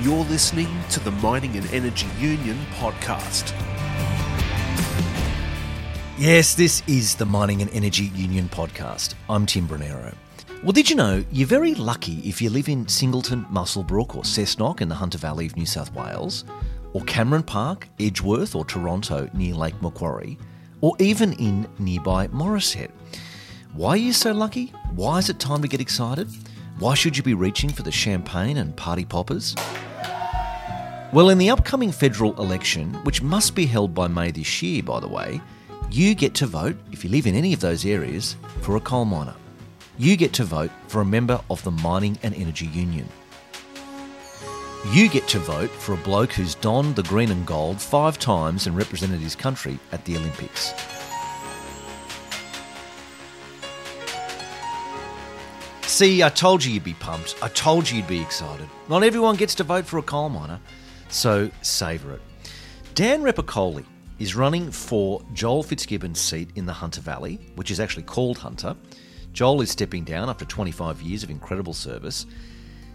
You're listening to the Mining and Energy Union podcast. Yes, this is the Mining and Energy Union podcast. I'm Tim Bronero. Well, did you know you're very lucky if you live in Singleton, Muswellbrook, or Cessnock in the Hunter Valley of New South Wales, or Cameron Park, Edgeworth, or Toronto near Lake Macquarie, or even in nearby Morisset. Why are you so lucky? Why is it time to get excited? Why should you be reaching for the champagne and party poppers? Well, in the upcoming federal election, which must be held by May this year, by the way, you get to vote, if you live in any of those areas, for a coal miner. You get to vote for a member of the Mining and Energy Union. You get to vote for a bloke who's donned the green and gold five times and represented his country at the Olympics. See, I told you you'd be pumped. I told you you'd be excited. Not everyone gets to vote for a coal miner, so savour it. Dan Repacholi is running for Joel Fitzgibbon's seat in the Hunter Valley, which is actually called Hunter. Joel is stepping down after 25 years of incredible service.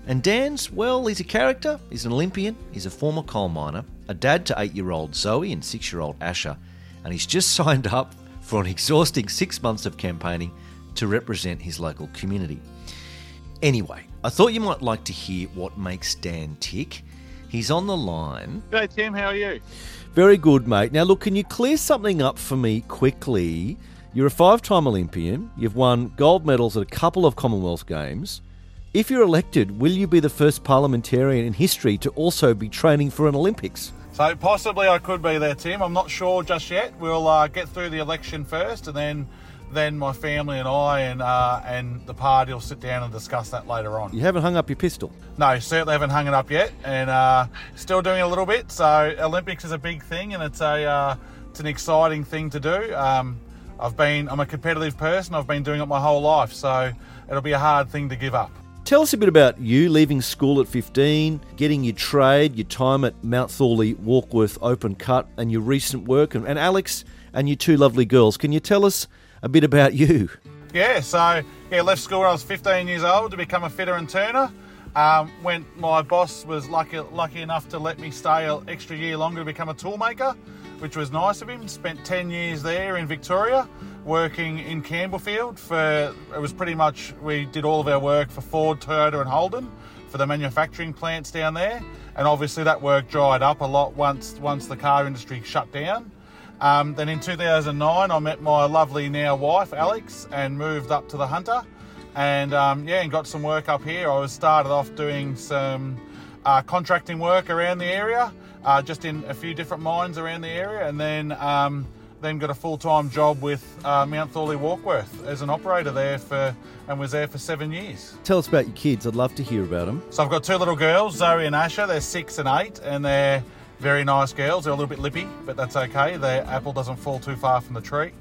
And Dan's, well, he's a character, he's an Olympian, he's a former coal miner, a dad to eight year old Zoe and six year old Asher, and he's just signed up for an exhausting six months of campaigning to represent his local community. Anyway, I thought you might like to hear what makes Dan tick. He's on the line. Hey Tim, how are you? Very good, mate. Now, look, can you clear something up for me quickly? You're a five time Olympian, you've won gold medals at a couple of Commonwealth Games. If you're elected, will you be the first parliamentarian in history to also be training for an Olympics? So possibly I could be there, Tim. I'm not sure just yet. We'll uh, get through the election first, and then then my family and I and uh, and the party will sit down and discuss that later on. You haven't hung up your pistol. No, certainly haven't hung it up yet, and uh, still doing a little bit. So Olympics is a big thing, and it's a uh, it's an exciting thing to do. Um, I've been I'm a competitive person. I've been doing it my whole life, so it'll be a hard thing to give up. Tell us a bit about you leaving school at 15, getting your trade, your time at Mount Thorley Warkworth Open Cut, and your recent work, and, and Alex and your two lovely girls. Can you tell us a bit about you? Yeah, so yeah, left school when I was 15 years old to become a fitter and turner. Um, when my boss was lucky lucky enough to let me stay an extra year longer to become a toolmaker, which was nice of him. Spent 10 years there in Victoria, working in Campbellfield for it was pretty much we did all of our work for Ford, Toyota, and Holden for the manufacturing plants down there. And obviously that work dried up a lot once once the car industry shut down. Um, then in 2009, I met my lovely now wife Alex and moved up to the Hunter, and um, yeah, and got some work up here. I was started off doing some uh, contracting work around the area, uh, just in a few different mines around the area, and then um, then got a full time job with uh, Mount Thorley Warkworth as an operator there for, and was there for seven years. Tell us about your kids. I'd love to hear about them. So I've got two little girls, Zoe and Asher. They're six and eight, and they're very nice girls. They're a little bit lippy, but that's okay. The apple doesn't fall too far from the tree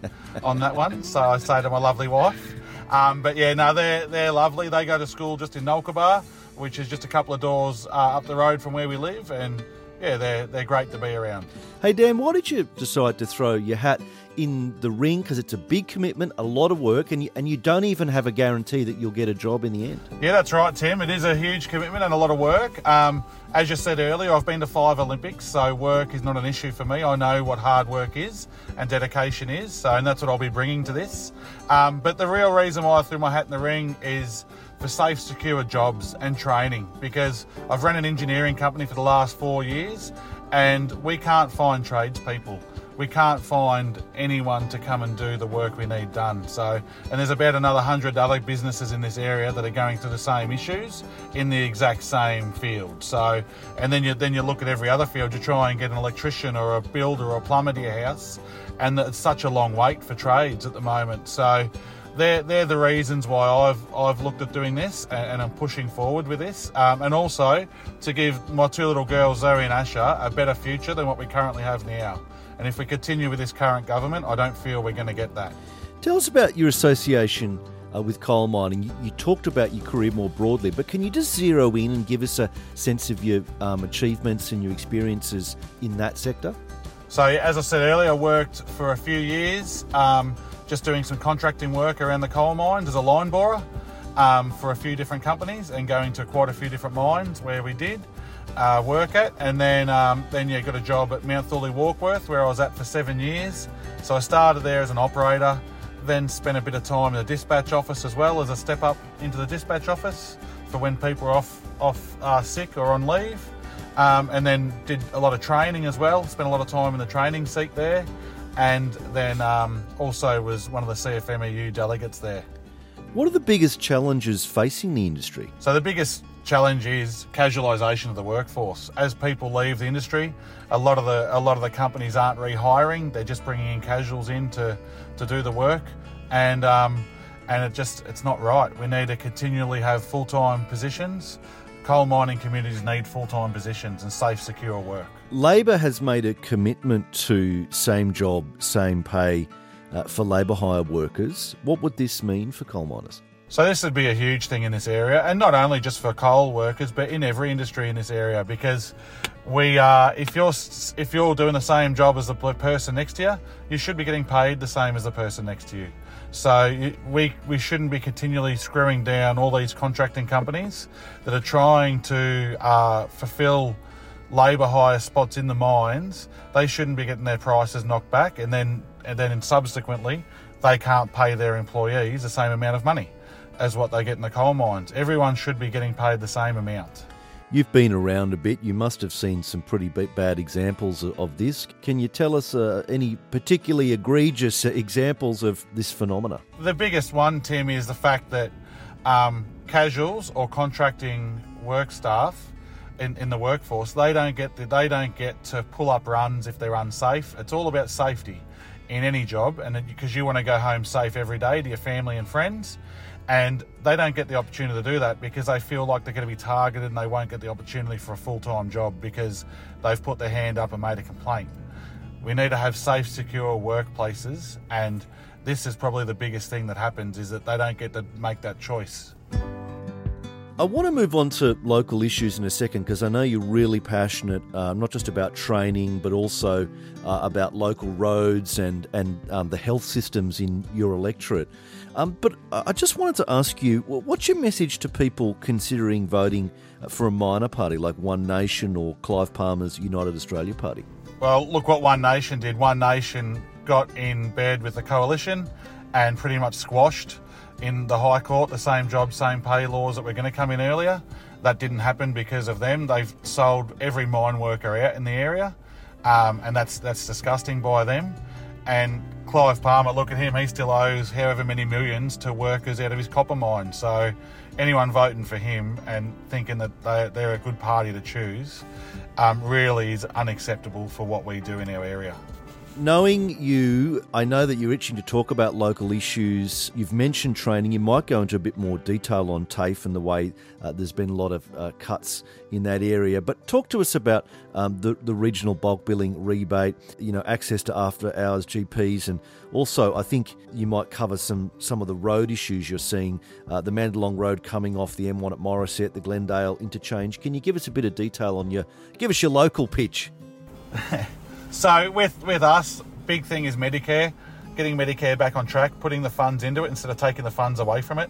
on that one. So I say to my lovely wife. Um, but yeah, no, they're they're lovely. They go to school just in Nulkaba, which is just a couple of doors uh, up the road from where we live, and yeah, they're they're great to be around. Hey Dan, why did you decide to throw your hat in the ring? Because it's a big commitment, a lot of work, and you, and you don't even have a guarantee that you'll get a job in the end. Yeah, that's right, Tim. It is a huge commitment and a lot of work. Um, as you said earlier, I've been to five Olympics, so work is not an issue for me. I know what hard work is and dedication is, so and that's what I'll be bringing to this. Um, but the real reason why I threw my hat in the ring is for safe, secure jobs and training because I've run an engineering company for the last four years and we can't find tradespeople. We can't find anyone to come and do the work we need done. So, and there's about another hundred other businesses in this area that are going through the same issues in the exact same field. So, and then you then you look at every other field. You try and get an electrician or a builder or a plumber to your house, and it's such a long wait for trades at the moment. So, they're, they're the reasons why I've I've looked at doing this and, and I'm pushing forward with this, um, and also to give my two little girls Zoe and Asher a better future than what we currently have now. And if we continue with this current government, I don't feel we're going to get that. Tell us about your association uh, with coal mining. You, you, talked about your career more broadly, but can you just zero in and give us a sense of your um, achievements and your experiences in that sector? So, as I said earlier, I worked for a few years. Um, just doing some contracting work around the coal mines as a line borer. um, for a few different companies and going to quite a few different mines where we did uh, work at. And then, um, then yeah, got a job at Mount Thorley Warkworth where I was at for seven years. So I started there as an operator, then spent a bit of time in the dispatch office as well as a step up into the dispatch office for when people are off off uh, sick or on leave. Um, and then did a lot of training as well. Spent a lot of time in the training seat there, and then um, also was one of the CFMEU delegates there. What are the biggest challenges facing the industry? So the biggest challenge is casualisation of the workforce. As people leave the industry, a lot of the a lot of the companies aren't rehiring; they're just bringing in casuals in to, to do the work, and um, and it just it's not right. We need to continually have full time positions. Coal mining communities need full time positions and safe, secure work. Labor has made a commitment to same job, same pay uh, for labour hire workers. What would this mean for coal miners? So this would be a huge thing in this area, and not only just for coal workers, but in every industry in this area. Because we, uh, if you're if you're doing the same job as the person next to you, you should be getting paid the same as the person next to you. So we we shouldn't be continually screwing down all these contracting companies that are trying to uh, fulfil labour hire spots in the mines. They shouldn't be getting their prices knocked back, and then and then subsequently they can't pay their employees the same amount of money as what they get in the coal mines. Everyone should be getting paid the same amount. You've been around a bit. You must have seen some pretty bad examples of this. Can you tell us uh, any particularly egregious examples of this phenomena? The biggest one, Tim, is the fact that um, casuals or contracting work staff in, in the workforce they don't get the, they don't get to pull up runs if they're unsafe. It's all about safety in any job, and because you want to go home safe every day to your family and friends and they don't get the opportunity to do that because they feel like they're going to be targeted and they won't get the opportunity for a full-time job because they've put their hand up and made a complaint. We need to have safe, secure workplaces, and this is probably the biggest thing that happens is that they don't get to make that choice. I want to move on to local issues in a second because I know you're really passionate, uh, not just about training, but also uh, about local roads and and um, the health systems in your electorate. Um, but I just wanted to ask you, what's your message to people considering voting for a minor party like One Nation or Clive Palmer's United Australia Party? Well, look what One Nation did. One Nation got in bed with the coalition and pretty much squashed in the High Court the same job, same pay laws that were going to come in earlier. That didn't happen because of them. They've sold every mine worker out in the area, um, and that's that's disgusting by them. And Clive Palmer, look at him, he still owes however many millions to workers out of his copper mine. So anyone voting for him and thinking that they, they're a good party to choose um, really is unacceptable for what we do in our area. Knowing you, I know that you're itching to talk about local issues. You've mentioned training. You might go into a bit more detail on TAFE and the way uh, there's been a lot of uh, cuts in that area. But talk to us about um, the, the regional bulk billing rebate, you know, access to after hours GPs, and also I think you might cover some some of the road issues you're seeing. Uh, the Mandalong Road coming off the M1 at Morisset, the Glendale interchange. Can you give us a bit of detail on your, give us your local pitch? So with with us, big thing is Medicare, getting Medicare back on track, putting the funds into it instead of taking the funds away from it,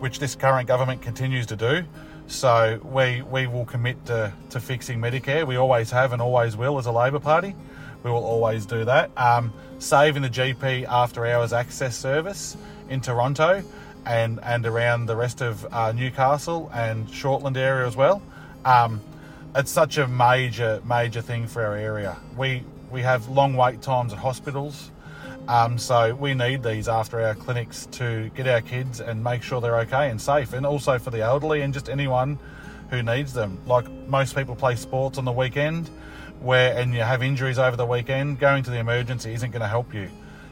which this current government continues to do. So we we will commit to, to fixing Medicare. We always have and always will as a Labor Party. We will always do that. Um, saving the GP after hours access service in Toronto and and around the rest of uh, Newcastle and Shortland area as well. Um, it's such a major major thing for our area. We we have long wait times at hospitals, um, so we need these after our clinics to get our kids and make sure they're okay and safe, and also for the elderly and just anyone who needs them. Like most people play sports on the weekend, where and you have injuries over the weekend. Going to the emergency isn't going to help you.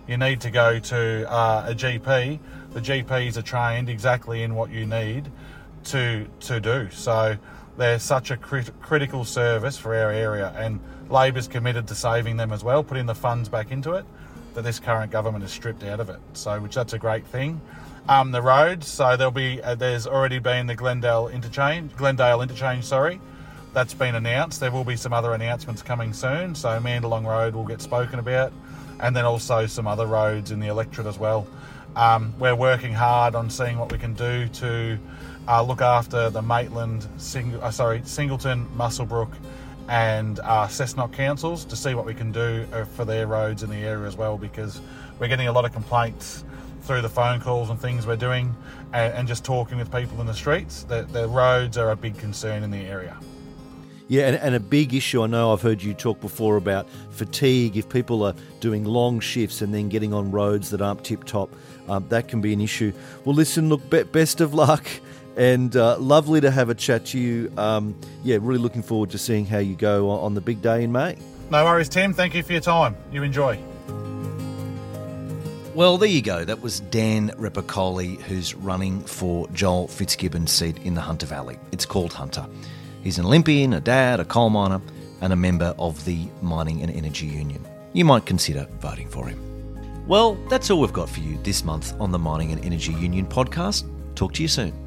You need to go to uh, a GP. The GPs are trained exactly in what you need to to do. So they're such a crit- critical service for our area, and Labor's committed to saving them as well, putting the funds back into it that this current government has stripped out of it. So, which that's a great thing. Um, the roads, so there'll be uh, there's already been the Glendale interchange, Glendale interchange, sorry, that's been announced. There will be some other announcements coming soon. So Mandalong Road will get spoken about, and then also some other roads in the electorate as well. Um, we're working hard on seeing what we can do to uh, look after the Maitland, Sing- uh, sorry, Singleton, Muswellbrook, and uh, Cessnock councils to see what we can do uh, for their roads in the area as well because we're getting a lot of complaints through the phone calls and things we're doing and, and just talking with people in the streets that the roads are a big concern in the area. Yeah, and, and, a big issue. I know I've heard you talk before about fatigue. If people are doing long shifts and then getting on roads that aren't tip top, um, that can be an issue. Well, listen, look, be- best of luck and uh, lovely to have a chat to you. Um, yeah, really looking forward to seeing how you go on the big day in May. No worries, Tim. Thank you for your time. You enjoy. Well, there you go. That was Dan Repacholi, who's running for Joel Fitzgibbon's seat in the Hunter Valley. It's called Hunter. He's an Olympian, a dad, a coal miner, and a member of the Mining and Energy Union. You might consider voting for him. Well, that's all we've got for you this month on the Mining and Energy Union podcast. Talk to you soon.